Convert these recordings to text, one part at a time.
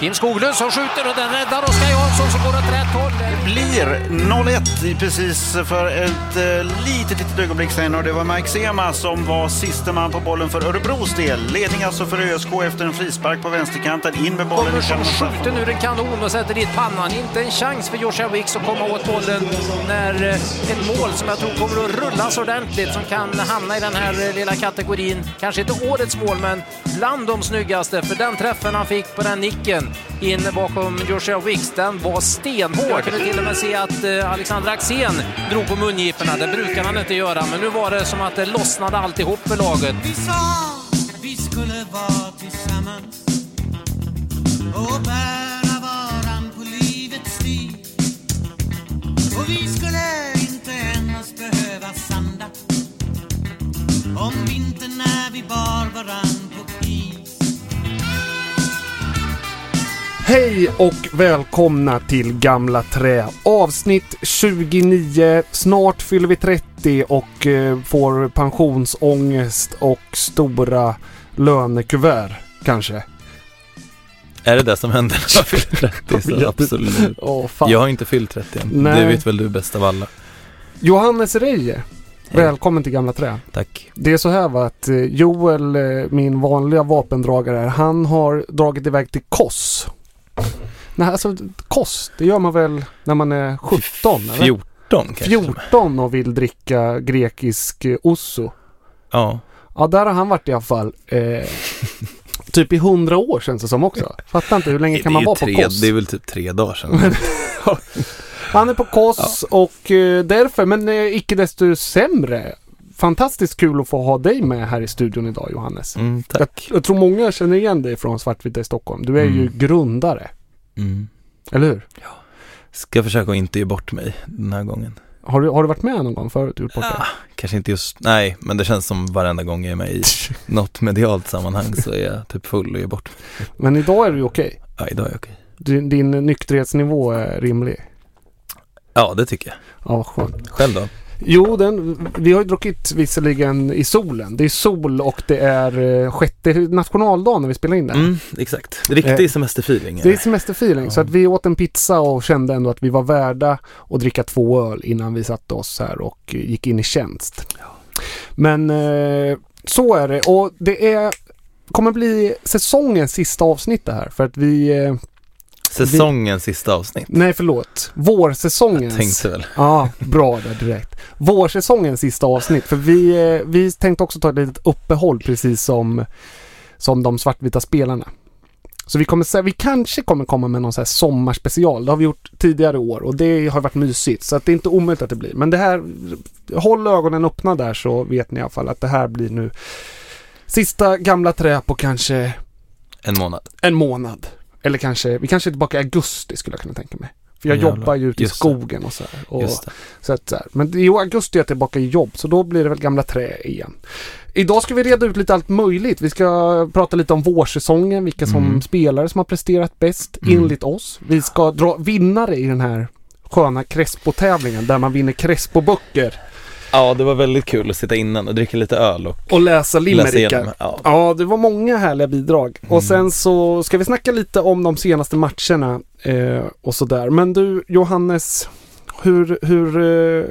Kim Skoglund som skjuter och den räddar Oskar Jansson som går åt blir 0-1 precis för ett eh, litet, litet ögonblick sedan och det var Mike Sema som var sista man på bollen för Örebros del. Ledning alltså för ÖSK efter en frispark på vänsterkanten. In med bollen Kommer i som kanon. skjuter nu en kanon och sätter dit pannan. Inte en chans för Joshua Wicks att komma åt bollen när eh, ett mål som jag tror kommer att rullas ordentligt som kan hamna i den här eh, lilla kategorin. Kanske inte årets mål men bland de snyggaste för den träffen han fick på den nicken in bakom Joshua Wicks, den var stenhård. Kunde till och med se att eh, Alexander Axén drog på mungiporna. Det brukar han inte göra men nu var det som att det lossnade alltihop för laget. Vi sa vi skulle vara tillsammans och bära varann på livets stig. Och vi skulle inte ens behöva sanda om vintern när vi bar varann på krig. Hej och välkomna till Gamla Trä. Avsnitt 29. Snart fyller vi 30 och eh, får pensionsångest och stora lönekuvert kanske. Är det det som händer när man fyller 30? Så absolut. Åh fan. Jag har inte fyllt 30 än. Nej. Det vet väl du bäst av alla. Johannes Reije. Hej. Välkommen till Gamla Trä. Tack. Det är så här va att eh, Joel, eh, min vanliga vapendragare här, han har dragit iväg till Kos. Nej, alltså Kos, det gör man väl när man är 17? eller? 14 kanske. 14 och vill dricka grekisk eh, osso. Ja. Ja, där har han varit i alla fall. Eh, typ i 100 år känns det som också. Fattar inte, hur länge kan man vara ju på tre, Kos? det är väl typ tre dagar sedan. Han är på Kos och eh, därför, men eh, icke desto sämre. Fantastiskt kul att få ha dig med här i studion idag Johannes. Mm, Jag, tack. jag tror många känner igen dig från Svartvita i Stockholm. Du är ju Mm. grundare, Mm. eller hur? Ska försöka att inte ge bort mig den här gången. Har du, har du varit med någon gång förut? Gjort bort Ah, det? kanske inte just, nej, men det känns som varenda gång jag är med i något medialt sammanhang så är jag typ full och ger bort mig. Men idag är du okej. Ja, idag är jag okej. Din, din nykterhetsnivå är rimlig. Ja, det tycker jag. Ja, skönt. Själv då? Jo, den, vi har ju druckit visserligen i solen. Det är sol och det är eh, sjätte nationaldagen när vi spelar in det. Mm, exakt. Riktig Eh, semesterfeeling. Det är semesterfeeling. Så att vi åt en pizza och kände ändå att vi var värda att dricka två öl innan vi satte oss här och gick in i tjänst. Men eh, så är det. Och det är, kommer bli säsongens sista avsnitt det här. För att vi... Eh, Säsongens sista avsnitt. nej, förlåt. Vårsäsongens. Tänkte väl. Ja, bra där direkt. Vårsäsongens sista avsnitt. För vi, eh, vi tänkte också ta ett litet uppehåll precis som, som de svartvita spelarna. Så vi, kommer, vi kanske kommer komma med någon så här sommarspecial. Det har vi gjort tidigare år och det har varit mysigt. Så att det är inte omöjligt att det blir. Men det här, håll ögonen öppna där så vet ni i alla fall att det här blir nu sista gamla trä på kanske En månad. en månad. Eller kanske, vi kanske är tillbaka i augusti skulle jag kunna tänka mig. För jag Jävlar. jobbar ju ute i Just skogen och så här. Och, så att, så här. Men i augusti är jag tillbaka i jobb så då blir det väl gamla trä igen. Idag ska vi reda ut lite allt möjligt. Vi ska prata lite om vårsäsongen, vilka som Mm. spelare som har presterat bäst Mm. enligt oss. Vi ska dra vinnare i den här sköna Crespo-tävlingen där man vinner Crespo-böcker Ja, det var väldigt kul att sitta innan och dricka lite öl och och läsa limerickar. Ja. Ja, det var många härliga bidrag. Mm. Och sen så ska vi snacka lite om de senaste matcherna eh, och sådär. Men du Johannes, hur, hur, eh,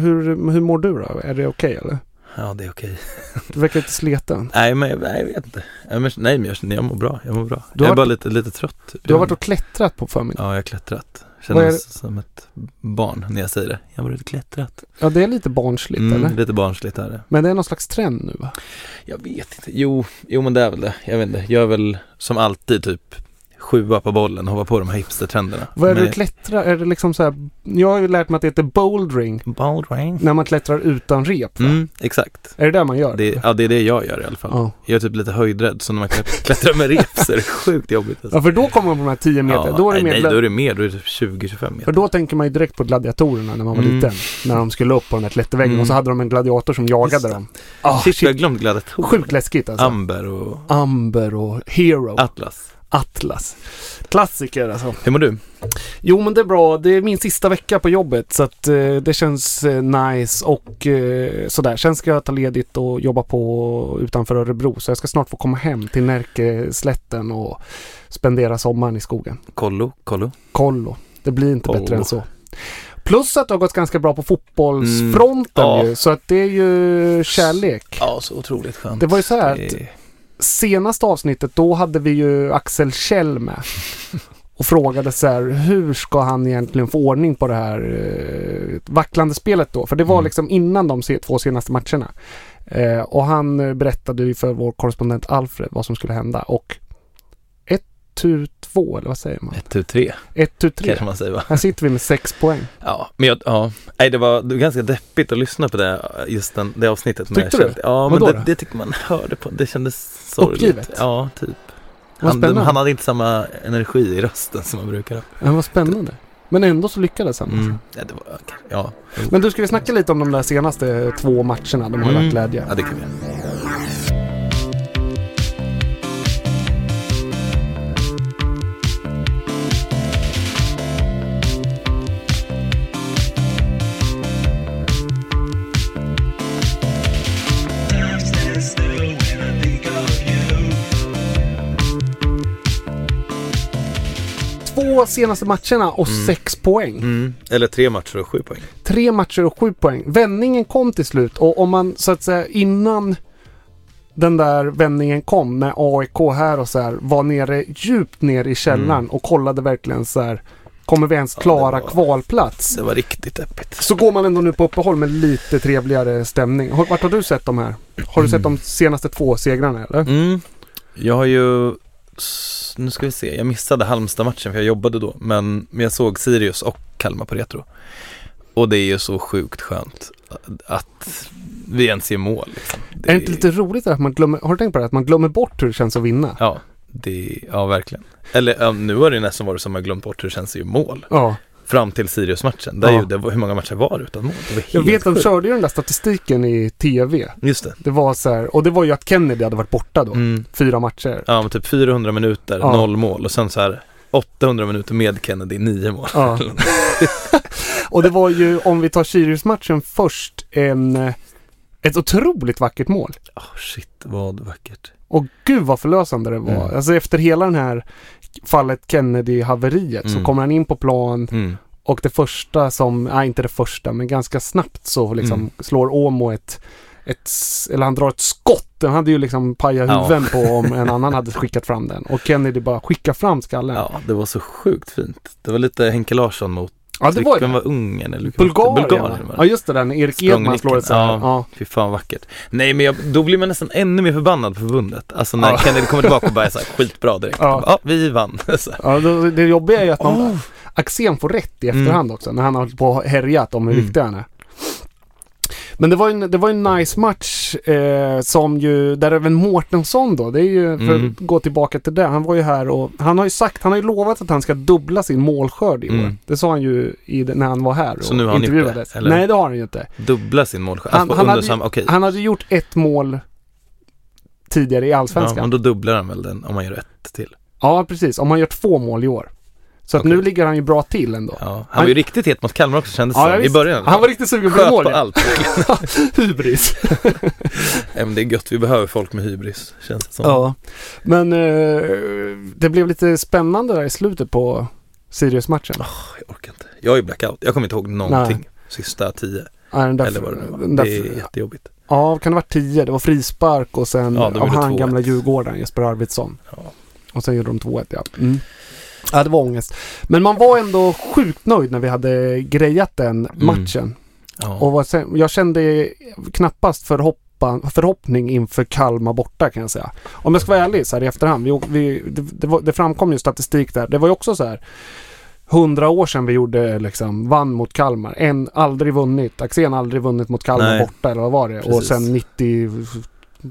hur, hur mår du då? Är det okej eller? Ja, det är okej. Du verkar lite sliten. Nej, men jag, nej, jag vet inte. Nej, men, nej, men jag, jag mår bra. Jag mår bra. Du jag är bara varit- lite, lite trött. Du har varit och klättrat på förmiddagen. Ja, jag har klättrat. Känner mig som ett barn när jag säger det. Jag har varit klättrat. Ja, det är lite barnsligt eller? Mm, lite barnsligt är det. Men det är någon slags trend nu va? Jag vet inte. Jo, jo men det är väl det. Jag vet inte. Jag är väl som alltid typ sjua på bollen och hoppar på de här hipstertrenderna. Vad är det du klättrar? Är det liksom så här? Jag har ju lärt mig att det heter bouldering Bouldering. när man klättrar utan rep va? Mm, exakt. Är det det man gör? Det, ja, det är det jag gör i alla fall. ja. Jag är typ lite höjdrädd så när man klätt- klättrar med rep så är det sjukt jobbigt. Alltså. ja, för då kommer man på de här 10 meter. Ja, då är det nej, mer nej, då är det mer. Då är det typ 20-25 meter. För då tänker man ju direkt på gladiatorerna när man var Mm. liten. När de skulle upp på den där klätterväggen Mm. och så hade de en gladiator som jagade dem. Ah, shit, jag shit. glömt gladiatorer. Sjukt läskigt alltså. Amber och Amber och Hero. Atlas. Atlas. Klassiker alltså. Hur mår du? Jo men det är bra. Det är min sista vecka på jobbet så att eh, det känns eh, nice och eh, sådär. Sen ska jag ta ledigt och jobba på utanför Örebro så jag ska snart få komma hem till Närkeslätten och spendera sommaren i skogen. Kollo, kollo. Kollo. Det blir inte Kollo. bättre än så. Plus att det har gått ganska bra på fotbollsfronten Mm. Ja. ju, så att det är ju kärlek. Ja, så otroligt skönt. Det var ju så här att senaste avsnittet då hade vi ju Axel Kjell med. Och frågade så här, hur ska han egentligen få ordning på det här eh, vacklande spelet då? För det var Mm. liksom innan de två senaste matcherna. Eh, och han berättade ju för vår korrespondent Alfred vad som skulle hända. Och tur två, eller vad säger man? Ett, tu, tre Ett tur tre. kanske man säger va? Här sitter vi med sex poäng. Ja, men jag, ja. Nej, det var, det var ganska deppigt att lyssna på det, just den, det avsnittet. med Tyckte du? Kjell. Ja, men det, då? det tyckte man hörde på. Det kändes sorgligt. Uppgivet? Ja, typ. Han, han hade inte samma energi i rösten som man brukar ha. Ja, vad spännande. Men ändå så lyckades han. Mm. Ja, det var, ja. Men du, ska vi snacka lite om de där senaste två matcherna? De har Mm. varit glädje. ja, det kan vi Två senaste matcherna och Mm. sex poäng. Mm. Eller tre matcher och sju poäng. Tre matcher och sju poäng. Vändningen kom till slut och om man så att säga innan den där vändningen kom med AIK här och så här var nere djupt ner i källaren Mm. och kollade verkligen så här kommer vi ens Ja, klara det var- kvalplats? Det var riktigt deppigt. Så går man ändå nu på uppehåll med lite trevligare stämning. Vart har du sett de här? Har du sett de senaste två segrarna eller? Mm. Jag har ju, nu ska vi se, jag missade Halmstad-matchen för jag jobbade då. Men, men jag såg Sirius och Kalmar på Retro. Och det är ju så sjukt skönt att vi ens gör mål. Liksom. Det Är det inte lite roligt att man glömmer, har du tänkt på det? Att man glömmer bort hur det känns att vinna? Ja, det, ja verkligen. Eller nu har det nästan varit som att jag glömt bort hur det känns att göra mål. Ja. Fram till Sirius-matchen. Där Ja. ju, det var, hur många matcher var det utan mål? Det var Jag vet, de körde ju den där statistiken i TV. Just det. Det var så här, och det var ju att Kennedy hade varit borta då. Mm. Fyra matcher. Ja, men typ 400 minuter, Ja. noll mål och sen så här 800 minuter med Kennedy, nio mål. Ja. och det var ju, om vi tar Sirius-matchen först, en, ett otroligt vackert mål. Oh, shit, vad vackert. Och gud vad förlösande det var. Mm. Alltså efter hela den här fallet Kennedy-haveriet så Mm. kommer han in på plan Mm. och det första som, nej inte det första, men ganska snabbt så liksom Mm. slår Åmo ett, ett, eller han drar ett skott. Den hade ju liksom pajat Ja. huvuden på om en annan hade skickat fram den. Och Kennedy bara skickar fram skallen. Ja, det var så sjukt fint. Det var lite Henke Larsson mot, Ja, det var det. var Ungern eller Bulgarien. Bulgarien ja just det där när Erik Edman slår ett. Ja. Ja. Fy fan vackert. Nej men jag, då blir man nästan ännu mer förbannad på förbundet. Alltså när Ja. Kennedy kommer tillbaka och bara är så här skitbra direkt. Ja. Ja, vi vann. Ja, det, det jobbiga är ju att man, Oh. Axén får rätt i Mm. efterhand också när han har hållit på och härjat om hur Mm. viktig han är. Men det var ju en, det var en nice match eh, som ju, där även Mårtensson då, det är ju, för Mm. att gå tillbaka till det, han var ju här och han har ju sagt, han har ju lovat att han ska dubbla sin målskörd i år. Mm. Det sa han ju i, när han var här och Så nu har han intervjuades. eller? Nej det har han ju inte. Dubbla sin målskörd. Han- Alltså han hade samma, okej. Han hade gjort ett mål tidigare i Ja, Allsvenskan. men då dubblar han väl den om man gör ett till. Ja, precis. Om man gör två mål i år. Så att Okej. nu ligger han ju bra till ändå. Ja. Han var ju riktigt het mot Kalmar också kändes Ja, det i början. Han var riktigt sugen på Sköt mål. på allt. Hybris. Nej, men det är gött, vi behöver folk med hybris, känns det som. Ja. Men eh, det blev lite spännande där i slutet på Sirius-matchen. Jag orkar inte. Jag är blackout, jag kommer inte ihåg någonting. Sista tio, Ja, den där, eller vad det nu var. den där, Det är jättejobbigt. Ja, kan det ha varit 10? Det var frispark och sen Ja, av han 2-1. gamla Djurgården, Jesper Arvidsson. Ja. Och sen gjorde de 2-1 ja. Mm. Ja, det var ångest. Men man var ändå sjukt nöjd när vi hade grejat den Mm. matchen. Ja. Och sen, jag kände knappast förhoppa, förhoppning inför Kalmar borta kan jag säga. Om jag ska vara ärlig så här i efterhand. Vi, vi, det, det, var, det framkom ju statistik där. Det var ju också så här. Hundra år sedan vi gjorde liksom, vann mot Kalmar. En aldrig vunnit. Axén aldrig vunnit mot Kalmar Nej. borta eller vad var det? Och Precis. sen 90,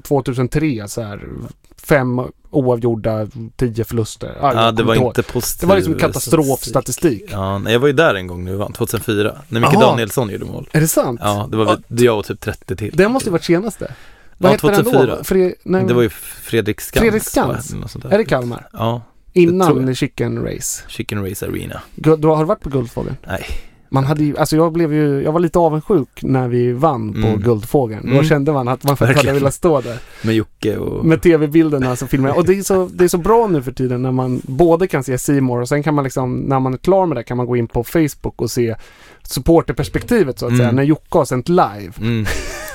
2003 så här. Fem oavgjorda, tio förluster. Ja, ja, det var ihåg. inte positiv Det var liksom katastrofstatistik. Ja, nej, jag var ju där en gång vi vann, 2004. När Micke. Danielsson gjorde mål. Är det sant? Ja, det var väl, jag och typ 30 till. Det måste ju varit senaste. Vad Ja, hette den 2004. då? Fre, nej, Det var ju Fredrik Skans. Fredrik? Skans? Är det Kalmar? Ja, Innan. Chicken Race. Chicken Race Arena. Du har du varit på Guldfågeln? Nej. Man hade ju, alltså jag blev ju, jag var lite avundsjuk när vi vann på Mm. Guldfågeln. Då Mm. kände man att man faktiskt hade velat stå där. Med Jocke och... Med tv-bilderna som filmar. Och det är, så, det är så bra nu för tiden när man både kan se More och sen kan man liksom, när man är klar med det kan man gå in på Facebook och se supporterperspektivet så att Mm. säga. När Jocke har sänt live. Mm.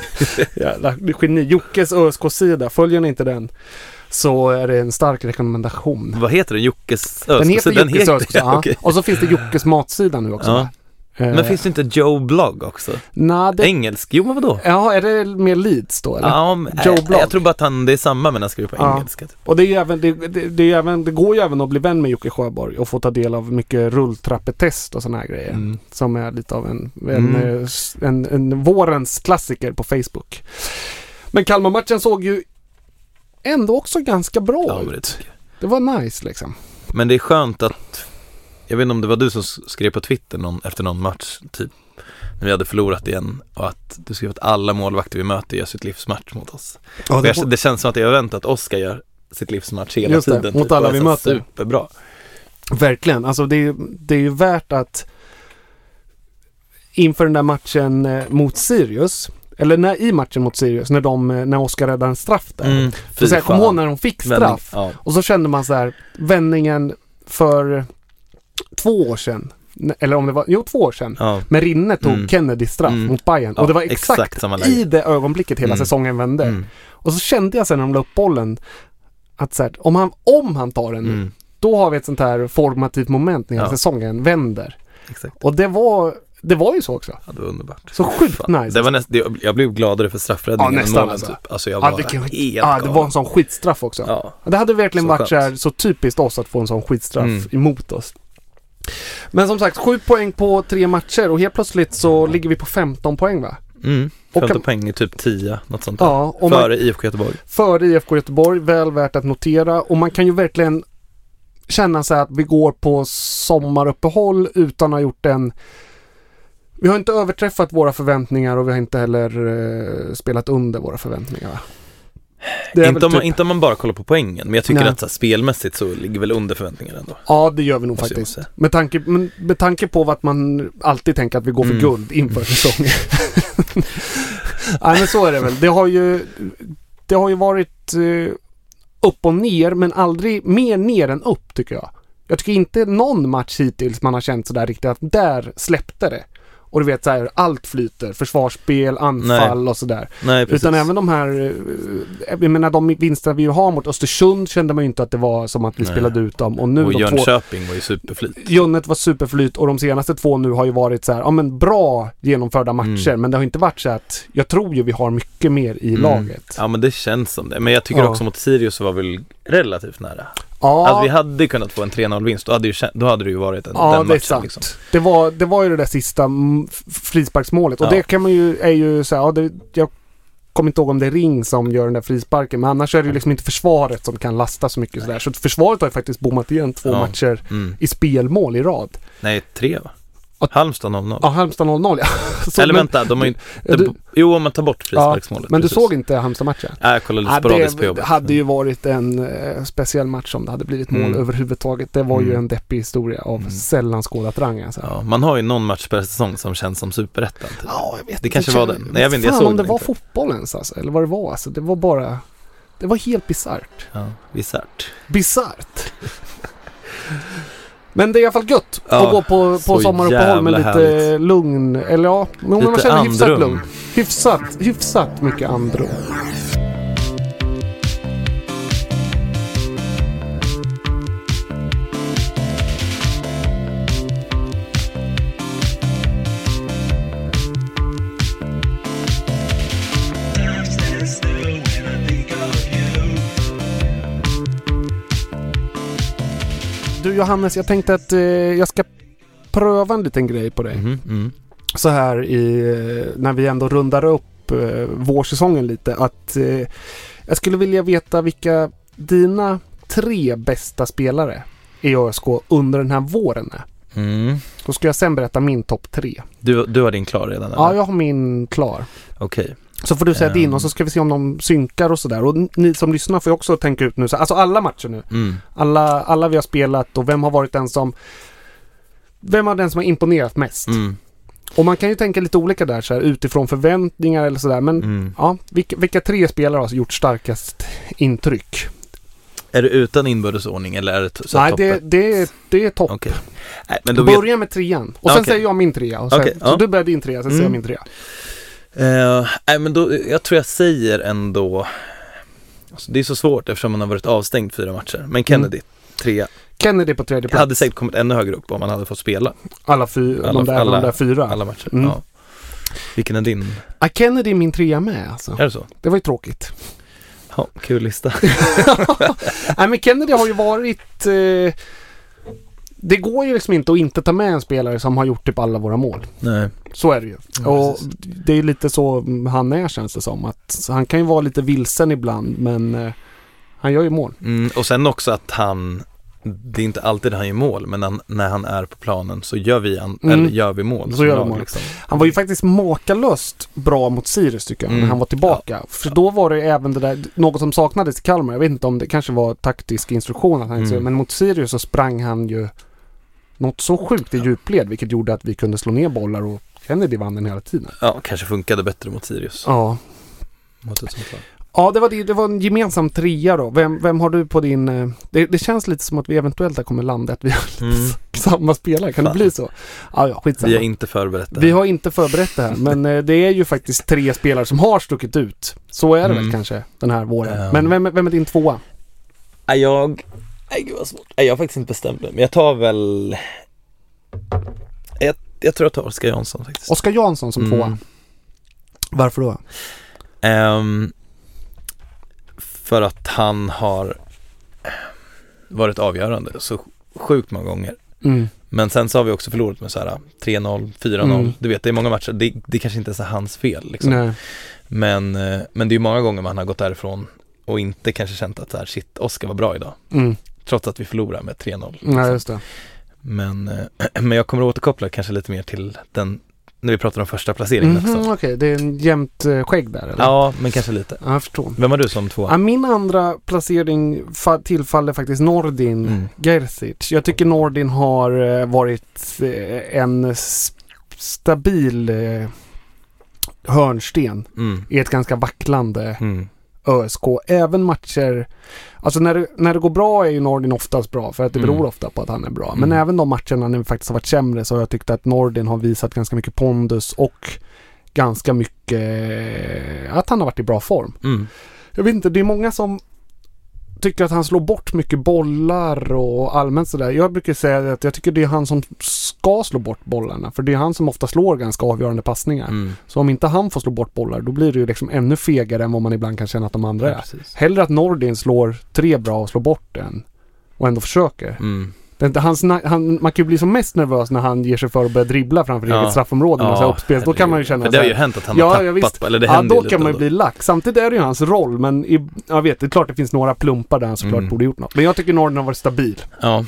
Jävla geni. Jockes ÖSK-sida, följer ni inte den så är det en stark rekommendation. Vad heter den? Jockes Den heter Jockes ÖSK, ja. okej. Och så finns det Jockes matsida nu också. Ja. Eh, Men finns det inte Joe Blogg också? nej, det, Engelsk? Jo men vadå? Ja, är det mer Leeds då eller? Ja, men, Joe Joe Blogg. Jag tror bara att han, det är samma men han skriver på Ja. engelska. Typ. Och det, är ju även, det, det, det, är även, det går ju även att bli vän med Jocke Sjöborg och få ta del av mycket rulltrappetest och sådana här grejer. Mm. Som är lite av en, en, Mm. eh, en, en vårens klassiker på Facebook. Men Kalmar-matchen såg ju ändå också ganska bra Ja, ut. Det var nice liksom. Men det är skönt att, jag vet inte om det var du som skrev på Twitter någon, efter någon match, typ, när vi hade förlorat igen och att du skrev att alla målvakter vi möter gör sitt livsmatch mot oss. Ja, För jag, det känns som att jag har väntat att Oskar gör sitt livsmatch hela Just det, tiden. mot typ, alla vi möter. Superbra. Verkligen. Alltså det, är- det är ju värt att inför den där matchen eh, mot Sirius, eller när, i matchen mot Sirius, när, de, eh, när Oskar räddade en straff där. Mm, Så så jag kommer ihåg när de fick Vändning. straff. Ja. Och så kände man så här, vändningen för två år sedan, eller om det var, jo två år sedan, Ja. med Rinne tog Mm. Kennedy straff Mm. mot Bayern Ja, Och det var exakt, exakt samma i det ögonblicket hela Mm. säsongen vände. Mm. Och så kände jag sen när de la upp bollen att så här, om, han, om han tar den nu, Mm. då har vi ett sånt här formativt moment när hela Ja. säsongen vänder. Exakt. Och det var, det var ju så också. Ja, det var underbart. Så sjukt Fan. nice. Det var näst, det, jag blev gladare för straffräddningen Ja, än nästan målen alltså. typ. Alltså jag var Ja, det, kan, helt ja, det var en sån skitstraff också. Ja. Det hade verkligen Så varit så, här, så typiskt oss att få en sån skitstraff Mm. emot oss. Men som sagt, sju poäng på tre matcher och helt plötsligt så ligger vi på 15 poäng va? Mm. Och 15 kan- poäng i typ 10, något sånt där. Ja, och man, Före IFK Göteborg. före IFK Göteborg, väl värt att notera och man kan ju verkligen känna sig att vi går på sommaruppehåll utan att ha gjort en vi har inte överträffat våra förväntningar och vi har inte heller eh, spelat under våra förväntningar. va? Inte om, man, typ- inte om man bara kollar på poängen, men jag tycker Nej. att så här, spelmässigt så ligger väl under förväntningarna ändå. Ja, det gör vi nog faktiskt. Med tanke, men, med tanke på att man alltid tänker att vi går för Mm. guld inför säsongen. Nej, men så är det väl. Det har ju, det har ju varit eh, upp och ner, men aldrig mer ner än upp tycker jag. Jag tycker inte någon match hittills man har känt sådär riktigt att där släppte det. Och du vet så här, allt flyter. Försvarsspel, anfall och sådär. Nej, precis. Utan även de här, eh, jag menar de vinster vi har mot Östersund kände man ju inte att det var som att vi Nej. spelade ut dem. Och nu och de två, Jönköping var ju superflyt. Junnet var superflyt och de senaste två nu har ju varit så här, ja men bra genomförda matcher Mm. men det har inte varit så att jag tror ju vi har mycket mer i Mm. laget. Ja men det känns som det. Men jag tycker Ja. också mot Sirius var väl relativt nära. Ja, Alltså vi hade kunnat få en 3-0 vinst, då hade, ju, då hade det ju varit en, ja den det är matchen sant. liksom. Det, var, det var ju det där sista frisparksmålet och Ja. det kan man ju, är ju så här, ja, det, jag kommer inte ihåg om det är Ring som gör den där frisparken men annars är det ju liksom inte försvaret som kan lasta så mycket sådär. Så försvaret har ju faktiskt bommat igen två Ja. matcher Mm. i spelmål i rad. Nej, tre va? Ja. Halmstad 0-0. Ja, Halmstad 0-0 ja. Så, Eller men, vänta, de har ju ja, du, Jo, om man tar bort frisparksmålet. Men du såg inte Halmstad-matchen? Nej, jag kollade Ja, sporadiskt på det jobbet. hade ju varit en eh, speciell match om det hade blivit mål Mm. överhuvudtaget. Det var ju Mm. en deppig historia av Mm. sällan skådat rang alltså. Ja, man har ju någon match per säsong som känns som superettan. Typ. Ja, jag vet Det inte. kanske var den. Nej, jag vet inte, jag såg om det den var inte. fotboll ens alltså, eller vad det var alltså. Det var bara... Det var helt bisarrt. Ja, bisarrt. Bisarrt. Men det är i alla fall gött Ja, att gå på, på sommaruppehåll med lite härligt. lugn. Eller ja, men man Lite känner hyfsat andrum. lugn. hyfsat, hyfsat mycket andrum. Du Johannes, jag tänkte att eh, jag ska pröva en liten grej på dig. Mhm, mm. så här i, eh, när vi ändå rundar upp eh, vårsäsongen lite att eh, jag skulle vilja veta vilka dina tre bästa spelare i ÖSK under den här våren är. Mm. Då ska jag sen berätta min topp tre. Du, du har din klar redan? Ja, eller? jag har min klar. Okej. Så får du säga din Ehm. och så ska vi se om de synkar och sådär. Och ni som lyssnar får ju också tänka ut nu, så, alltså alla matcher nu. Mm. Alla, alla vi har spelat och vem har varit den som vem har den som har imponerat mest? Mm. Och man kan ju tänka lite olika där så här, utifrån förväntningar eller sådär. Men Mm. Ja, vilka, vilka tre spelare har gjort starkast intryck? Är det utan inbördesordning eller är det så Nej, det, det, är- det är topp. Okej. Nej, då vet... Börja med trean. Och sen Okej. säger jag min trea. Och sen, Okej, Så ja. du börjar din trea, sen säger jag Mm. min trea. Eh, nej men då, jag tror jag säger ändå alltså, Det är så svårt eftersom man har varit avstängd fyra matcher Men Kennedy, trea Kennedy på tredje Jag plats. hade säkert kommit ännu högre upp om man hade fått spela Alla, fy, Alla- de, där, alla- de där fyra. alla matcher Mm. ja. Vilken är din? Ah, Kennedy är min trea med alltså. Är det så? Det var ju tråkigt. Ja, kul lista Nej men Kennedy har ju varit... Eh, det går ju liksom inte att inte ta med en spelare som har gjort typ alla våra mål. Nej Så är det ju. Ja, och precis. det är lite så han är känns det som. Att han kan ju vara lite vilsen ibland men eh, han gör ju mål. mm, Och sen också att han Det är inte alltid han gör mål men när, när han är på planen så gör vi, an, Mm. eller gör vi mål Så gör vi mål. liksom. Han var ju faktiskt makalöst bra mot Sirius tycker jag, när Mm. han var tillbaka. För då var det även det där, något som saknades i Kalmar. Jag vet inte om det kanske var taktisk instruktion att han inte Mm. men mot Sirius så sprang han ju något så sjukt i djupled, vilket gjorde att vi kunde slå ner bollar och Kennedy vann den hela tiden. Ja, kanske funkade bättre mot Sirius Ja. mot ett sånt lag. Ja, det var, det, det var en gemensam trea då. Vem, vem har du på din... eh, Det, det känns lite som att vi eventuellt har kommer landa att vi har Mm. samma spelare. Kan Fan. det bli så? Ja, ja, skitsamma. Vi har inte förberett det Vi här. har inte förberett det här, men eh, det är ju faktiskt tre spelare som har stuckit ut. Så är det väl Mm. kanske den här våren. Men vem, vem är din tvåa? Jag, nej gud vad svårt. Nej, jag har faktiskt inte bestämt mig. Men jag tar väl, jag, jag tror jag tar Oskar Jansson faktiskt. Oskar Jansson som Mm. tvåa. Varför då? Ehm, för att han har varit avgörande så sjukt många gånger. Mm. Men sen så har vi också förlorat med så här 3-0, 4-0. Mm. Du vet, det är många matcher. Det, det kanske inte ens är hans fel liksom. Nej. Men, eh, men det är ju många gånger man har gått därifrån och inte kanske känt att så här, shit, Oskar var bra idag. Mm. Trots att vi förlorar med 3-0. Nej, liksom. just det. Men, eh, men jag kommer att återkoppla kanske lite mer till den, när vi pratar om första placeringen Mhm, också. Okej, det är en jämnt eh, skägg där eller? Ja, men kanske lite. Ja, jag förstår. Vem har du som två? Ja, min andra placering fa- tillfaller faktiskt Nordin Mm. Gerzic. Jag tycker Nordin har eh, varit eh, en stabil hörnsten Mm. i ett ganska vacklande Mm. ÖSK. Även matcher, alltså när det, när det går bra är ju Nordin oftast bra för att det Mm. beror ofta på att han är bra. Men Mm. även de matcherna när vi faktiskt har varit sämre så har jag tyckt att Nordin har visat ganska mycket pondus och ganska mycket att han har varit i bra form. Mm. Jag vet inte, det är många som tycker att han slår bort mycket bollar och allmänt sådär. Jag brukar säga att jag tycker det är han som ska slå bort bollarna. För det är han som ofta slår ganska avgörande passningar. Mm. Så om inte han får slå bort bollar då blir det ju liksom ännu fegare än vad man ibland kan känna att de andra Ja, är. precis. Hellre att Nordin slår tre bra och slår bort en och ändå försöker. Mm. Det hans, han, man kan ju bli som mest nervös när han ger sig för att börja dribbla framför Ja. eget straffområde med så här uppspel. Då kan man ju känna För det har ju hänt att han Ja, har ja, tappat, visst. eller det Ja, då kan man ju bli lack. Samtidigt är det ju hans roll, men i, jag vet, det är klart det finns några plumpar där han såklart Mm. borde gjort något. Men jag tycker Norden har varit stabil. Ja,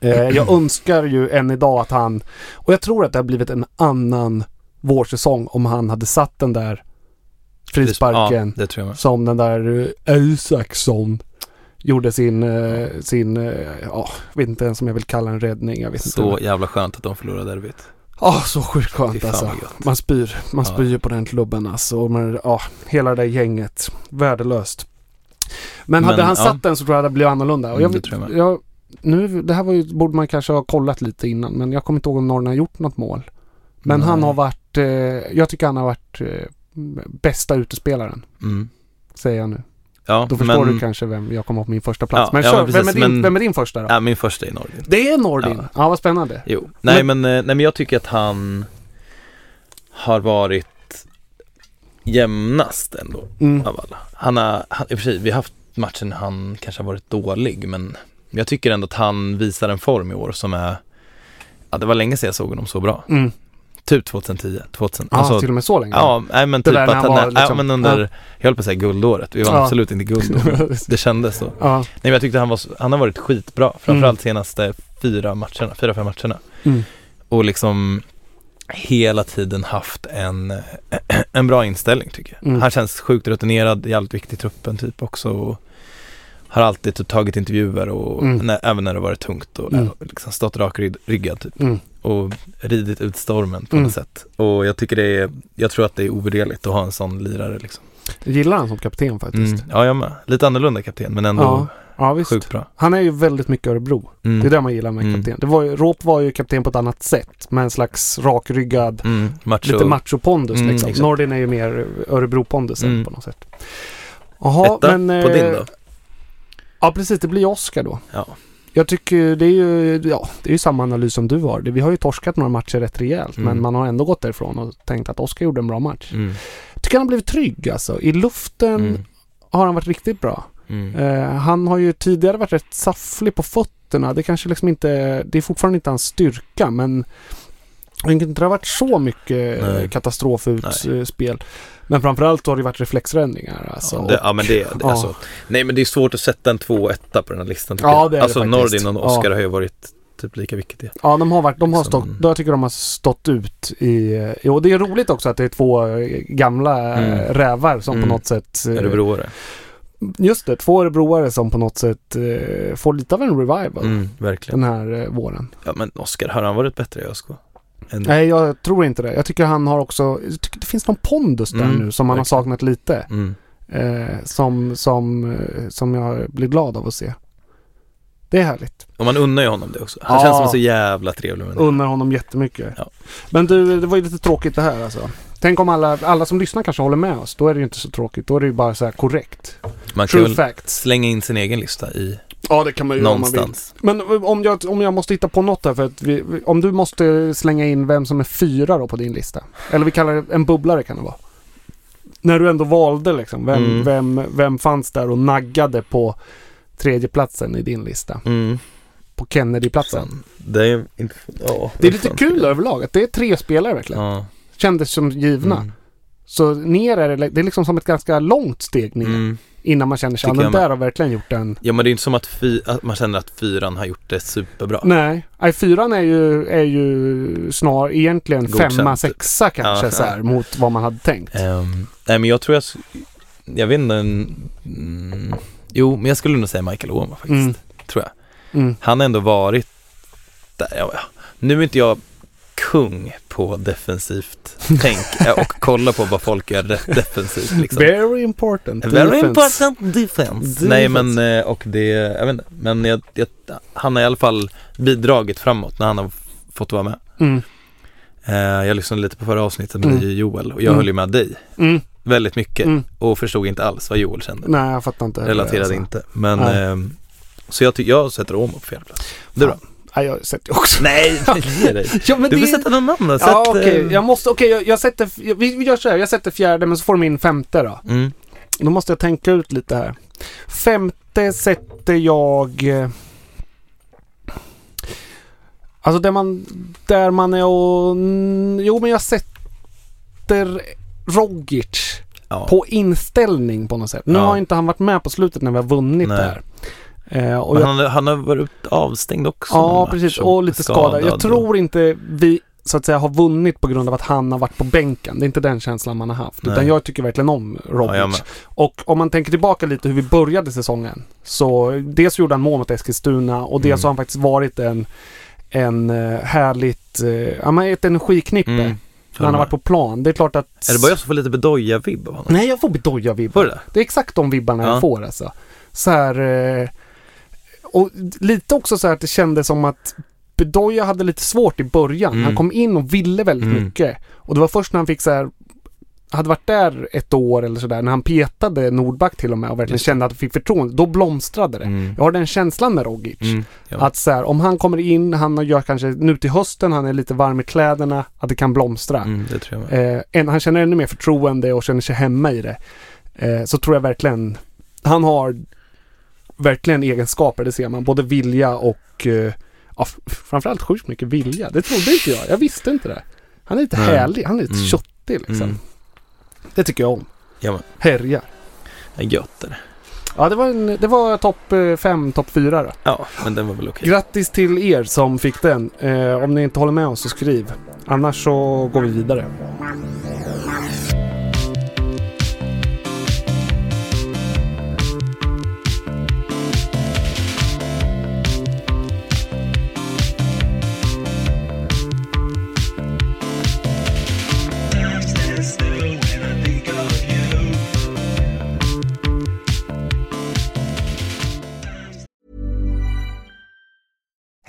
Eh, jag önskar ju än idag att han, och jag tror att det har blivit en annan vårsäsong om han hade satt den där frisparken Ja, med. som den där eh, Isaksson gjorde sin, eh, sin, eh, ja, jag vet inte ens om jag vill kalla den räddning. Jag vet Så inte. jävla skönt att de förlorade derbyt. Ja, så sjukt skönt alltså. Man spyr. Man Ja. spyr på den klubben alltså. Och man, ja, hela det där gänget. Värdelöst. Men, hade Men, han ja. satt den så tror jag det blev annorlunda. Och Mm, jag, det tror jag jag, nu, det här var ju, borde man kanske ha kollat lite innan. Men jag kommer inte ihåg om Norrland har gjort något mål. Men Nej. han har varit, eh, jag tycker han har varit eh, bästa utespelaren, Mm. säger jag nu. Ja, Då förstår men, du kanske vem jag kommer ha på min första plats. Ja, men ja, kör, men vem, är din, men- vem är din första då? Ja, min första är Nordin. Det är Nordin? Ja, Ja. vad spännande. Jo. Nej men, eh, nej men jag tycker att han har varit jämnast ändå Mm. av alla. Han har, han, i och för sig, vi har haft matchen när han kanske har varit dålig men jag tycker ändå att han visar en form i år som är, ja det var länge sedan jag såg honom så bra. Mm. Typ 2010, 2000. Ja, alltså, till och med så länge? Ja, nej men Det typ att var nej, ja, liksom- men under, ja. jag höll på att säga guldåret, vi vann Ja. absolut inte guld då, men det kändes så. Ja. Nej men jag tyckte han var, han har varit skitbra, framförallt senaste fyra matcherna, fyra, fem matcherna. Mm. Och liksom hela tiden haft en, en bra inställning tycker jag. Mm. Han känns sjukt rutinerad, jävligt viktig i truppen typ också. Och har alltid typ tagit intervjuer och Mm. när, även när det varit tungt och Mm. liksom stått rakryggad typ. Och ridit ut stormen på Mm. något sätt. Och jag tycker det är, jag tror att det är ovärderligt att ha en sån lirare liksom. Jag gillar han som kapten faktiskt. Mm. Ja jag med. Lite annorlunda kapten men ändå Ja, ja visst. sjukt bra. Han är ju väldigt mycket Örebro. Mm. Det är det man gillar med Mm. kapten. Det var ju, Råp var ju kapten på ett annat sätt. Med en slags rakryggad, Mm. Macho. lite macho-pondus Mm, liksom. exakt. Nordin är ju mer Örebro-pondusen Mm. på något sätt. Jaha, Etta men... på eh, din då? Ja, precis. Det blir Oscar då. Ja. Jag tycker det är ju, ja, det är ju samma analys som du har. Vi har ju torskat några matcher rätt rejält, Mm. men man har ändå gått därifrån och tänkt att Oscar gjorde en bra match. Mm. Jag tycker han har blivit trygg alltså. I luften Mm. har han varit riktigt bra. Mm. Eh, han har ju tidigare varit rätt safflig på fötterna. Det kanske liksom inte, det är fortfarande inte hans styrka men det har inte varit så mycket Nej. katastrofutspel. Men framförallt har det varit reflexräddningar. Alltså. Ja, det, ja men det, det alltså, nej men det är svårt att sätta en två och etta på den här listan tycker Ja, jag. det är det Alltså faktiskt. Nordin och Oscar har ju varit typ lika viktiga. Ja, de har varit, de har stått, jag tycker de har stått ut i, eh, och det är roligt också att det är två eh, gamla eh, Mm. rävar som Mm. på något sätt eh, Örebroare. Just det, två örebroare som på något sätt eh, får lite av en revival Mm, verkligen. den här eh, våren. Ja men Oscar, har han varit bättre i ÖSK? Än, Nej, jag tror inte det. Jag tycker han har också, jag tycker det finns någon pondus där Mm, nu som man har saknat lite. Mm. Eh, som, som, eh, som jag blir glad av att se. Det är härligt. Och man unnar ju honom det också. Han Ja. känns som en så jävla trevlig människa. Unnar honom jättemycket. Ja. Men du, det var ju lite tråkigt det här alltså. Tänk om alla, alla som lyssnar kanske håller med oss. Då är det ju inte så tråkigt. Då är det ju bara så här korrekt. Man kan True väl facts. slänga in sin egen lista i Ja, det kan man ju göra om man vill. Men om jag, om jag måste hitta på något här för att vi, om du måste slänga in vem som är fyra då på din lista. Eller vi kallar det en bubblare kan det vara. När du ändå valde liksom. Vem, Mm. vem, vem fanns där och naggade på tredjeplatsen i din lista? Mm. På Kennedy-platsen. Det är. Ja, Det är lite fan. kul överlag att det är tre spelare verkligen. Ja. Kändes som givna. Mm. Så ner är det, det är liksom som ett ganska långt steg ner. Innan man känner sig, ja jag där har verkligen gjort en... Ja men det är inte som att, fy, att man känner att fyran har gjort det superbra. Nej, nej fyran är ju, är ju snar egentligen Godkänt, femma, typ. sexa kanske Ja, så här, ja. mot vad man hade tänkt. Ehm, nej men jag tror jag, jag vet inte, mm, jo men jag skulle nog säga Michael Åhman faktiskt, Mm. tror jag. Mm. Han har ändå varit där, ja, ja. nu är inte jag kung på defensivt tänk eh, och kolla på vad folk gör defensivt liksom. Very important. Very defense. important defense. Defense. Nej men eh, och det, jag vet inte, men jag, jag, han har i alla fall bidragit framåt när han har fått vara med. Mm. Eh, jag lyssnade lite på förra avsnittet med Mm. Joel och jag Mm. höll ju med dig Mm. väldigt mycket Mm. och förstod inte alls vad Joel kände. Nej, jag fattar inte. Relaterade alltså. inte. Men så jag, jag sätter om på fjärde plats. Du då? Nej, jag sätter också. Nej, ge dig. Ja, men Du det... får sätta någon namn då. Sätt, Ja, okej. eh, Jag måste, okej, jag, jag sätter, jag, vi gör så här. Jag sätter fjärde, men så får du min femte då. Mm. Då måste jag tänka ut lite här. Femte sätter jag... eh, Alltså där man, där man är och... mm, Jo men jag sätter Rogic Ja. på inställning på något sätt. Nu Ja. har inte han varit med på slutet när vi har vunnit Nej. där. Eh, och jag, han, han har varit avstängd också. ja precis, och lite skadad. Jag tror inte vi så att säga har vunnit på grund av att han har varit på bänken. Det är inte den känslan man har haft. Nej. Utan jag tycker verkligen om Rogic. Ja. Och om man tänker tillbaka lite hur vi började säsongen. Så dels gjorde han mål mot Eskilstuna och dels Mm. har han faktiskt varit en, en eh, härligt, eh, ja men ett energiknippe Mm. när han har varit på plan. Det är klart att... Är det bara jag som får lite Bedoya-vibb av honom? Nej, jag får du det? Det är exakt de vibbarna Ja. jag får alltså. Så här... Eh, och lite också så här att det kändes som att Bedoya hade lite svårt i början. Mm. Han kom in och ville väldigt Mm. mycket. Och det var först när han fick så här hade varit där ett år eller sådär, när han petade Nordback till och med och verkligen Just kände att han fick förtroende, då blomstrade det. Mm. Jag har den känslan med Rogic. Mm. Ja. Att så här, om han kommer in, han gör kanske nu till hösten, han är lite varm i kläderna, att det kan blomstra. Mm, det. Eh, en, han känner ännu mer förtroende och känner sig hemma i det. Eh, så tror jag verkligen, han har verkligen egenskaper, det ser man. Både vilja och eh, ja, framförallt sjukt mycket vilja. Det trodde inte jag, jag visste inte det. Han är lite Nej. härlig, han är lite Mm. köttig liksom. Mm. Det tycker jag om. Ja, men. Härjar. Gött är det. Ja, det var, en, det var topp 5, topp 4 då. Ja, men den var väl okej. Grattis till er som fick den. Eh, om ni inte håller med oss så skriv. Annars så går vi vidare.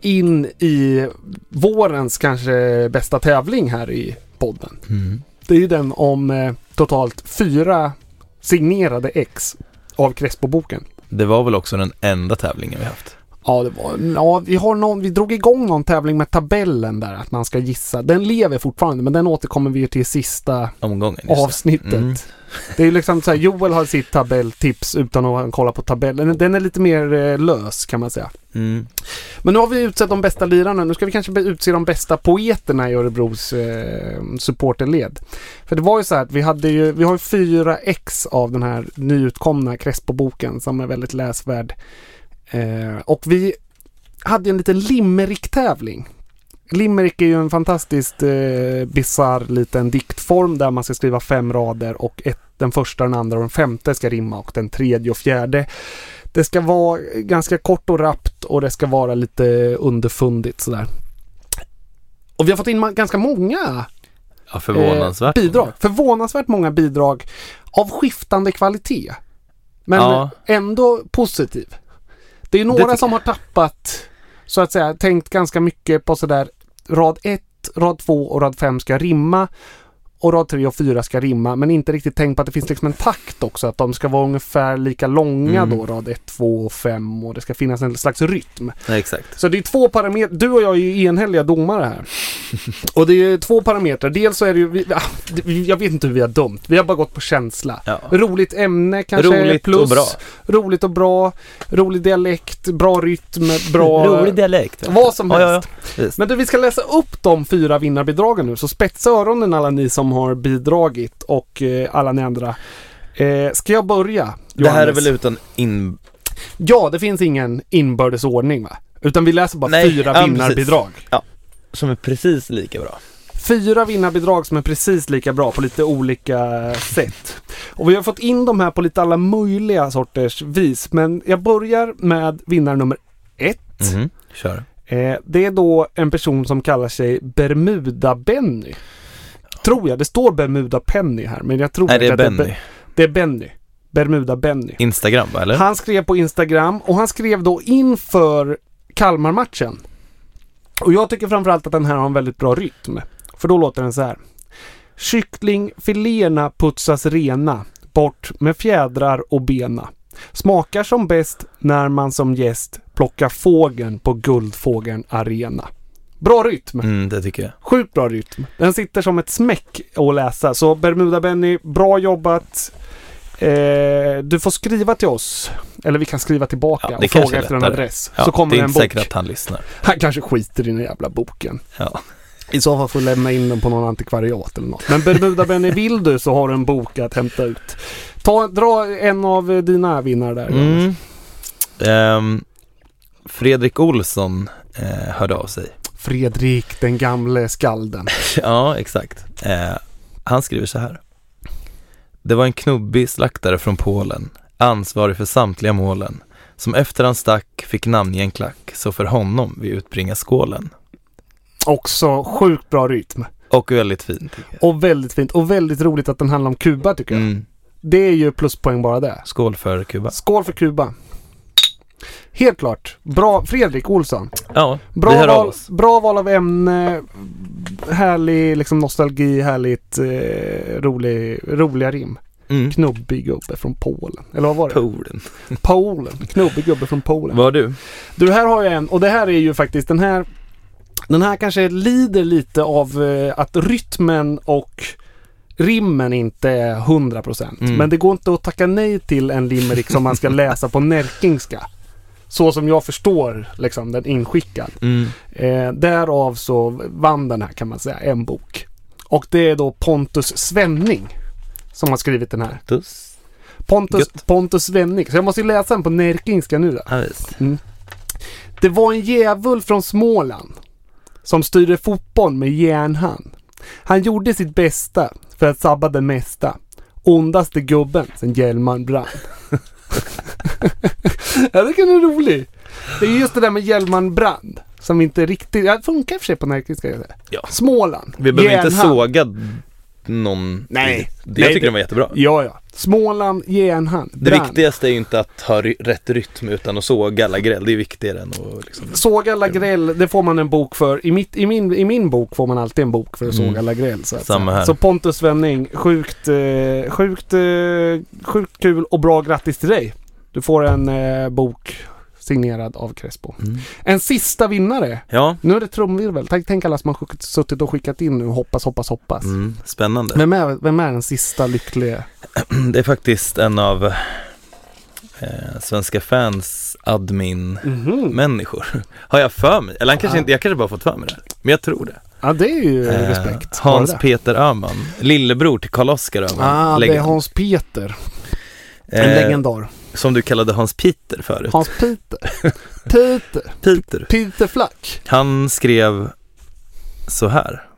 in i vårens kanske bästa tävling här i podden. Mm. Det är ju den om eh, totalt fyra signerade ex av Crespo-boken. Det var väl också den enda tävlingen vi haft. Ja, det var, ja vi, har någon, vi drog igång någon tävling med tabellen där, att man ska gissa. Den lever fortfarande, men den återkommer vi ju till sista Omgången. avsnittet. Mm. Det är liksom så här, Joel har sitt tabelltips utan att kolla på tabellen. Den är lite mer eh, lös kan man säga. Mm. Men nu har vi utsett de bästa lirarna. Nu ska vi kanske utse de bästa poeterna i Örebros eh, supporterled. För det var ju så här att vi hade ju, vi har ju fyra ex av den här nyutkomna Crespo-boken som är väldigt läsvärd. Eh, och vi hade en liten limerick-tävling. Limerick är ju en fantastiskt eh, bizarr liten diktform där man ska skriva fem rader och ett, den första, den andra och den femte ska rimma och den tredje och fjärde det ska vara ganska kort och rappt och det ska vara lite underfundigt sådär. Och vi har fått in ganska många Ja, förvånansvärt. eh, bidrag. Förvånansvärt många bidrag av skiftande kvalitet. Men Ja. ändå positiv. Det är Det några tycker som har tappat, så att säga, tänkt ganska mycket på sådär rad 1, rad 2 och rad 5 ska rimma. Och rad 3 och 4 ska rimma men inte riktigt tänkt på att det finns liksom en takt också. Att de ska vara ungefär lika långa Mm. då, rad 1, 2 och 5 och det ska finnas en slags rytm. Nej, exakt. Så det är två parametrar. Du och jag är ju enhälliga domare här. Och det är två parametrar. Dels så är det ju, vi, ah, jag vet inte hur vi har dömt. Vi har bara gått på känsla. Ja. Roligt ämne kanske Roligt plus. och bra. Roligt och bra. Rolig dialekt, bra rytm, bra... Rolig dialekt. Vad som Ja, helst. ja, ja. Men du, vi ska läsa upp de fyra vinnarbidragen nu. Så spetsa öronen alla ni som har bidragit och eh, alla ni andra. Eh, ska jag börja? Det här är Johannes? väl utan in... Ja, det finns ingen inbördes ordning va? Utan vi läser bara Nej, fyra ja, vinnarbidrag. Som är precis lika bra. Fyra vinnarbidrag som är precis lika bra på lite olika sätt. Och vi har fått in de här på lite alla möjliga sorters vis. Men jag börjar med vinnare nummer ett. Mhm. Kör. Eh, det är då en person som kallar sig Bermuda-Benny. Tror jag. Det står Bermuda-Penny här men jag tror Nej, det är Benny. Be- det är Benny. Bermuda-Benny. Instagram eller? Han skrev på Instagram och han skrev då inför Kalmar-matchen. Och jag tycker framförallt att den här har en väldigt bra rytm. För då låter den så här. Kycklingfiléerna putsas rena. Bort med fjädrar och bena. Smakar som bäst när man som gäst plockar fågeln på Guldfågeln Arena. Bra rytm! Mm, det tycker jag. Sjukt bra rytm. Den sitter som ett smäck att läsa. Så Bermuda-Benny, bra jobbat. Eh, du får skriva till oss. Eller vi kan skriva tillbaka Ja, och fråga efter en adress. Ja, så kommer det är en inte bok. säkert att han lyssnar. Han kanske skiter i den jävla boken. Ja. I så fall får du lämna in den på någon antikvariat eller något. Men Bermuda-Benny vill du så har du en bok att hämta ut. Ta, dra en av dina vinnare där. Mm. Ehm, Fredrik Olsson eh, hörde av sig. Fredrik, den gamle skalden. ja, exakt. Eh, han skriver så här. Det var en knubbig slaktare från Polen, ansvarig för samtliga målen, som efter han stack fick namnge en klack, så för honom vi utbringa skålen. Också sjukt bra rytm. Och väldigt fint. Och väldigt fint. Och väldigt roligt att den handlar om Kuba tycker jag. Mm. Det är ju pluspoäng bara det. Skål för Kuba. Skål för Kuba. Helt klart. Bra Fredrik Olsson. Ja, Bra vi hör av val, oss. bra val av ämne. Härlig liksom nostalgi, härligt eh, rolig, roliga rim. Mm. Knubbig gubbe från Polen. Eller vad var det? Polen. Polen. Knubbig gubbe från Polen. Vad du? Du, här har jag en och det här är ju faktiskt den här Den här kanske lider lite av eh, att rytmen och rimmen inte är 100% Mm. Men det går inte att tacka nej till en limerick som man ska läsa på närkingska. Så som jag förstår liksom den inskickad. Mm. Eh, därav så vann den här kan man säga, en bok. Och det är då Pontus Svenning som har skrivit den här. Pontus, Gött. Pontus Svenning. Så jag måste ju läsa den på närkingska nu då. Ja, visst. Det var en djävul från Småland som styrde fotboll med järnhand. Han gjorde sitt bästa för att sabba det mesta. Ondaste gubben sen Hjälmaren brann. ja, det kan är rolig. Det är just det där med Hjälmaren brann som inte riktigt, ja, det funkar i och för sig på närkingska. ska jag säga. Ja. Småland. Vi behöver inte järnhand. såga någon. Nej. Det, jag Nej, tycker det- den var jättebra. Ja, ja. Småland, järnhand, Det brann. viktigaste är ju inte att ha rätt rytm utan att såga alla gräll. Det är viktigare än att liksom... Såga Lagrell, det får man en bok för. I, mitt, i, min, I min bok får man alltid en bok för att såga Mm. Lagrell. Så, att Samma här. så Pontus Svenning, sjukt, eh, sjukt, eh, sjukt kul och bra grattis till dig. Du får en eh, bok signerad av Crespo. Mm. En sista vinnare. Ja, Nu är det trumvirvel. Tänk, tänk alla som har suttit och skickat in nu. Hoppas, hoppas, hoppas. mm, spännande. Vem, är, vem är den sista lyckliga? Det är faktiskt en av eh, Svenska fans admin-människor. Har jag för mig? Eller han kanske Ah. inte, jag kanske bara fått för mig det. Men jag tror det. Ja, det är ju Eh, respekt. Hans. Peter Öhman, lillebror till Karl-Oskar Öhman. Ah, det är. Hans Peter. En Eh, legendar. Som du kallade Hans Peter förut. Hans Peter. Peter. Peter. Peter Flack. Han skrev så här.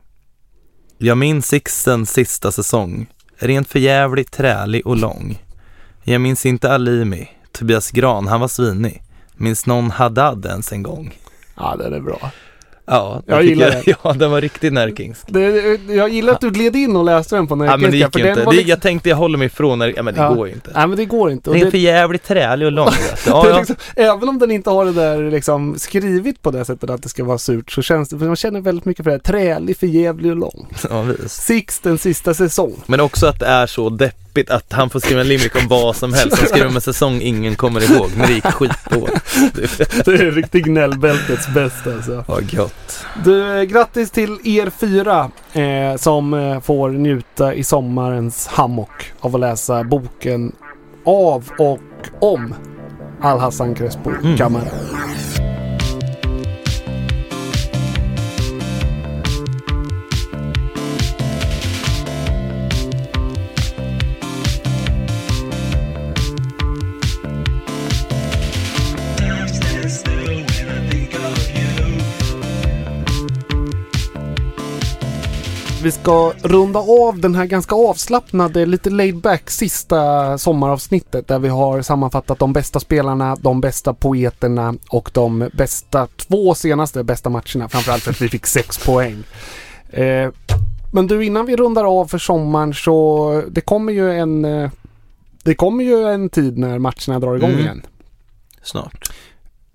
Jag minns Sixtens sista säsong. Rent för jävligt trälig och lång. Jag minns inte Alimi. Tobias Gran, han var svinig. Minns någon Haddad ens en gång? Ja, den är bra. Ja, Jag gillar den. Ja, den var riktigt närkingsk. Det, jag gillar att du gled in och läste den på Ja, men det närkingska. gick för ju inte. den Det, liksom- jag tänkte jag håller mig ifrån när, ja men det Ja. går ju inte. Nej men det går inte. Och Rent det, för jävligt trälig och lång. det Ja, är ja. liksom, även om den inte har det där liksom skrivit på det sättet att det ska vara surt så känns det, för man känner väldigt mycket för det här. Trälig, förjävlig och lång. ja visst. Six, den sista säsong. Men också att det är så deppigt att han får skriva en limerick om vad som helst. Han skriver om en säsong ingen kommer ihåg, när det gick skitdåligt. Det är riktigt gnällbältets bästa alltså. Vad gott. Du, grattis till er fyra eh, som eh, får njuta i sommarens hammock av att läsa boken av och om Al-Hassan Crespo Mm. Camara. Vi ska runda av den här ganska avslappnade, lite laid back sista sommaravsnittet där vi har sammanfattat de bästa spelarna, de bästa poeterna och de bästa två senaste bästa matcherna. Framförallt för att vi fick sex poäng. Eh, men du, innan vi rundar av för sommaren så det kommer ju en eh, det kommer ju en tid när matcherna drar igång Mm. igen. Snart.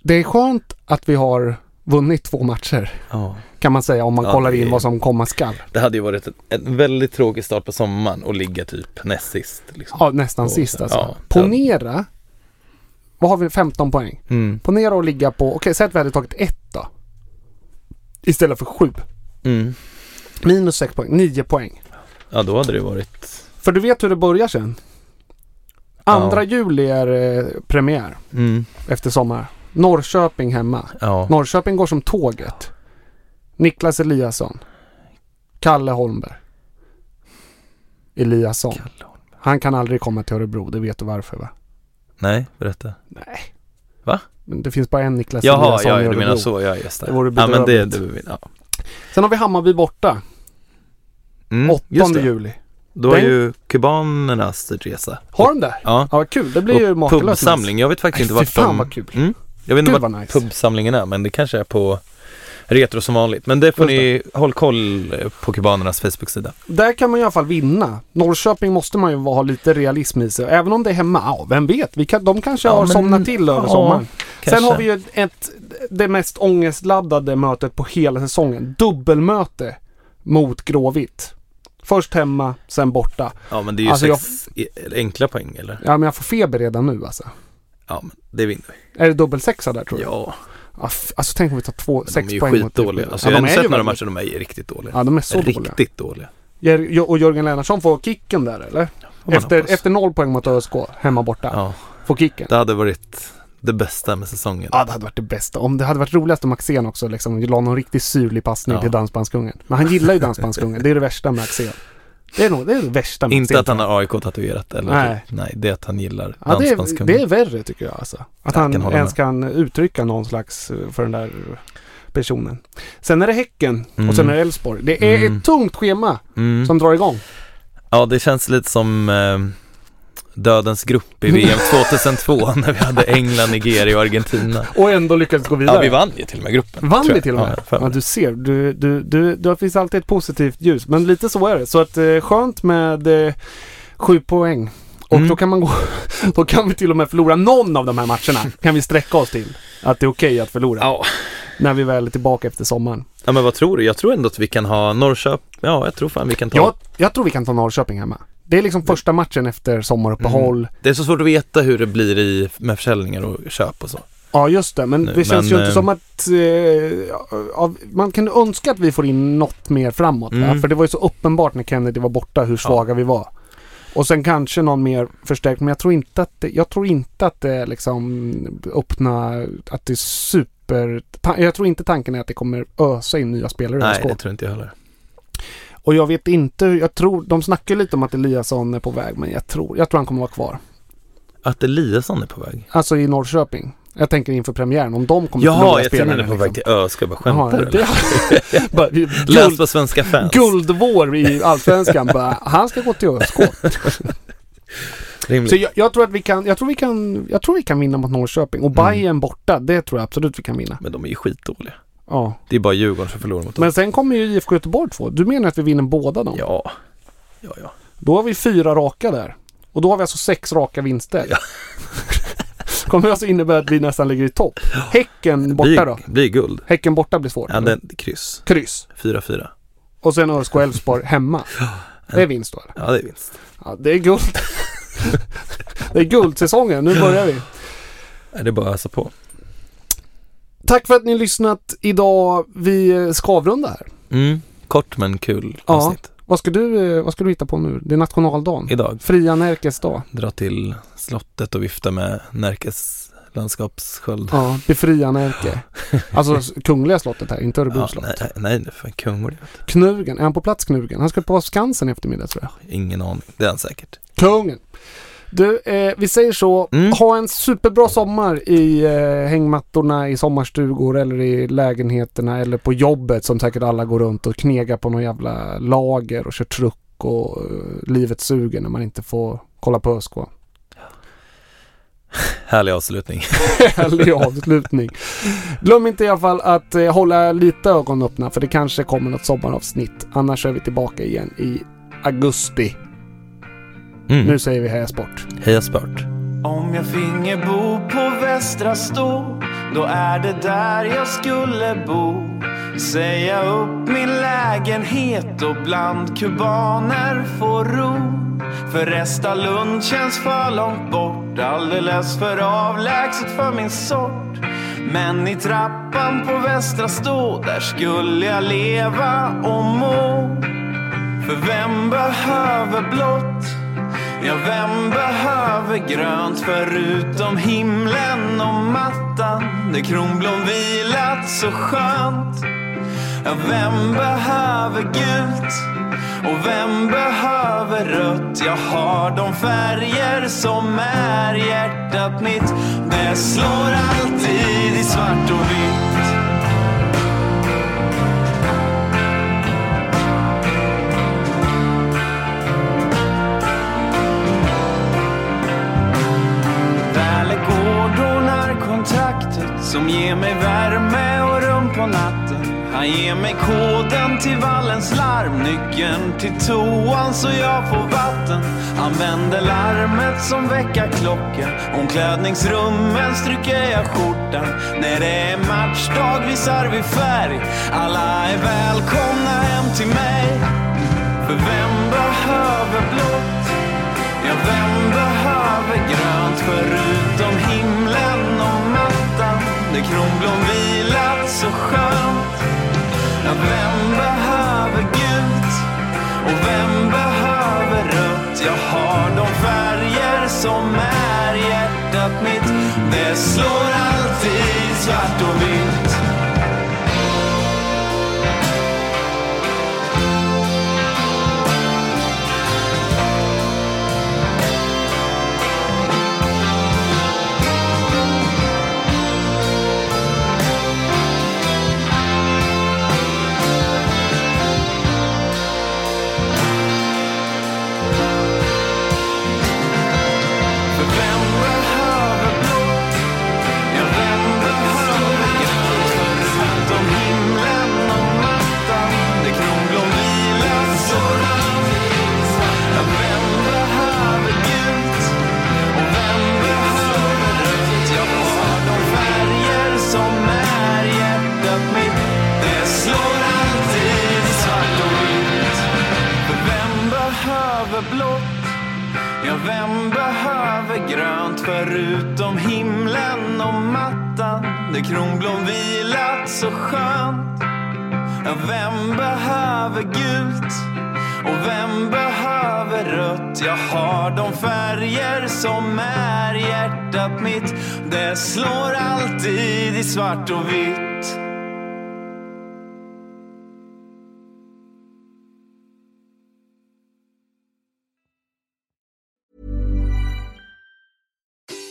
Det är skönt att vi har vunnit två matcher Ja. kan man säga om man Ja, kollar in vad som komma skall. Det hade ju varit en, en väldigt tråkig start på sommaren och ligga typ näst sist. Liksom. Ja, nästan Och sist alltså. ja, Ponera, vad har vi, 15 poäng? Mm. Ponera och ligga på, okej säg att vi hade tagit ett då. Istället för sju. Mm. Minus 6 poäng, 9 poäng. Ja, då hade det varit... För du vet hur det börjar sen. Andra Ja. juli är eh, premiär Mm. efter sommar. Norrköping hemma. Ja. Norrköping går som tåget. Niklas Eliasson. Kalle Holmberg. Eliasson. Kalle Holmberg. Han kan aldrig komma till Örebro, det vet du varför va? Nej, berätta. Nej. Va? Men det finns bara en Niklas Jaha, Eliasson i ja, du Örebro. menar så. Ja, just det. Det vore ja, men det, det, ja. Sen har vi Hammarby borta. Mm, 8 just det. juli. Då är Den- ju kubanernas resa. Har de det? Ja. Ja, vad kul. Det blir ju makalöst. pubsamling. Jag vet faktiskt Nej, inte fy vart fan de... vad kul. Mm. Jag vet inte Gud, vart vad nice. pubsamlingen är, men det kanske är på Retro som vanligt. Men det får Just ni håll koll på kubanernas Facebook-sida. Där kan man i alla fall vinna. Norrköping måste man ju ha lite realism i sig. Även om det är hemma, ja vem vet? Vi kan, de kanske Ja, har men- somnat till över ja, sommaren. Sen kanske. har vi ju ett, det mest ångestladdade mötet på hela säsongen. Dubbelmöte mot Gråvitt. Först hemma, sen borta. Ja, men det är ju Alltså, jag- sex i- enkla poäng, eller? Ja men jag får feber redan nu alltså. Ja, men det vinner vi. Är det dubbelsexa där tror du? Ja, Ja, f- Alltså tänk om vi tar två, men sex de är ju poäng skitdåliga. Alltså, ja, jag har inte sett några väldigt- matcher, de är riktigt dåliga. Ja de är så dåliga. riktigt dåliga. Jör- Och Jörgen Lennartsson får kicken där eller? Man Efter, hoppas. efter noll poäng mot ÖSK, hemma borta. Ja, Får kicken. det hade varit det bästa med säsongen. Ja, det hade varit det bästa. Om det hade varit roligast om Axén också liksom la någon riktigt syrlig passning Ja. till Dansbandskungen. Men han gillar ju Dansbandskungen. Det är det värsta med Axén. Det är nog det, är det värsta med Inte att han har AIK tatuerat eller? Nej. Nej, det är att han gillar Ja, det, är, det är värre tycker jag alltså. Att Jag han kan ens med. kan uttrycka någon slags eh, för den där personen. Sen är det Häcken och Mm. sen är det Elfsborg. Det är Mm. ett tungt schema Mm. som drar igång. Ja, det känns lite som eh, dödens grupp i VM 2002 när vi hade England, Nigeria och Argentina. Och ändå lyckades gå vidare. Ja, vi vann ju till och med gruppen. Vann vi till och med? Ja, Ja, du ser, du, du, du, det finns alltid ett positivt ljus. Men lite så är det. Så att eh, skönt med eh, sju poäng. Och Mm. då kan man gå, då kan vi till och med förlora någon av de här matcherna. Kan vi sträcka oss till. Att det är okej att förlora. Ja. När vi väl är tillbaka efter sommaren. ja, men vad tror du? Jag tror ändå att vi kan ha Norrköping. Ja, jag tror fan vi kan ta. Jag, jag tror vi kan ta Norrköping hemma. Det är liksom första matchen efter sommaruppehåll. Det är så svårt att veta hur det blir i, med försäljningar och köp och så. Ja just det, men Nu, det känns men, ju inte eh, som att... Eh, av, man kan önska att vi får in något mer framåt. Mm. För det var ju så uppenbart när Kennedy var borta hur svaga vi var. Och sen kanske någon mer förstärkt, men jag tror inte att det, jag tror inte att det liksom öppna, att det är super... Jag tror inte tanken är att det kommer ösa in nya spelare i Nej, ÖSK. det tror inte jag heller. Och jag vet inte, jag tror, de snackar lite om att Eliasson är på väg, men jag tror, jag tror han kommer vara kvar. Att Eliasson är på väg? Alltså i Norrköping. Jag tänker inför premiären, om de kommer Jaha, förlora jag trodde han är spelarna, på väg till ÖSK. Jag bara skämtar Jaha, du? vi- Läs på Svenska fans. guldvår i Allsvenskan. bara, han ska gå till ÖSK. Rimligt. Så jag, jag tror att vi kan, jag tror vi kan, jag tror vi kan vinna mot Norrköping. Och Mm. Bayern borta, det tror jag absolut vi kan vinna. Men de är ju skitdåliga. Ja. Det är bara Djurgården som förlorar mot dem. Men sen kommer ju IFK Göteborg två. Du menar att vi vinner båda dem? Ja. Ja, ja. Då har vi fyra raka där. Och då har vi alltså sex raka vinster. Ja. kommer alltså innebära att vi nästan ligger i topp. Häcken borta blir, då? Blir guld. Häcken borta blir svårt. Ja, det, kryss. Kryss. 4-4. Och sen ÖSK Elfsborg hemma. Det är vinst då eller? Ja, det är vinst. Ja, det är guld. det är guldsäsongen. Nu börjar vi. Ja, Det är bara att ösa på. Tack för att ni har lyssnat idag. Vi ska avrunda här. Mm. Kort men kul Ja. avsnitt. Vad ska du, eh, vad ska du hitta på nu? Det är nationaldagen. Idag. Fria Närkes dag. Dra till slottet och vifta med Närkes landskapssköld. Ja, befria Närke. Alltså Kungliga slottet här, inte Örebro Ja, slott. nej, nej, nej, för kunglig. Knugen, är han på plats Knugen? Han ska på Skansen i eftermiddag tror jag. Ingen aning. Det är han säkert. Kungen. Du, eh, vi säger så. Mm. Ha en superbra sommar i eh, hängmattorna i sommarstugor eller i lägenheterna eller på jobbet som säkert alla går runt och knegar på någon jävla lager och kör truck och eh, livet suger när man inte får kolla på ÖSK. Härlig avslutning. Härlig avslutning. Glöm inte i alla fall att eh, hålla lite ögon öppna för det kanske kommer något sommaravsnitt. Annars är vi tillbaka igen i augusti. Mm. Nu säger vi heja sport. Heja sport. Om jag finge bo på Västra Stå Då är det där jag skulle bo Säga upp min lägenhet och bland kubaner få ro För Restalund känns för långt bort Alldeles för avlägset för min sort Men i trappan på Västra Stå Där skulle jag leva och må För vem behöver blått? Ja, vem behöver grönt förutom himlen och mattan där kronblom vilat så skönt? Ja, vem behöver gult? Och vem behöver rött? Jag har de färger som är hjärtat mitt. Det slår alltid i svart och vitt. Som ger mig värme och rum på natten. Han ger mig koden till vallens larm, nyckeln till toan så jag får vatten. Han vänder larmet som väckarklocka, omklädningsrummen stryker jag skjortan. När det är matchdag visar vi färg, alla är välkomna hem till mig. För vem behöver blått? Ja, vem behöver grönt förutom hade kronblom vilat så skönt? Ja, vem behöver gult och vem behöver rött? Jag har de färger som är hjärtat mitt. Det slår alltid svart och vitt. Behöver grönt förutom himlen och mattan där kronblom vilat så skönt? Ja, vem behöver gult och vem behöver rött? Jag har de färger som är hjärtat mitt. Det slår alltid i svart och vitt.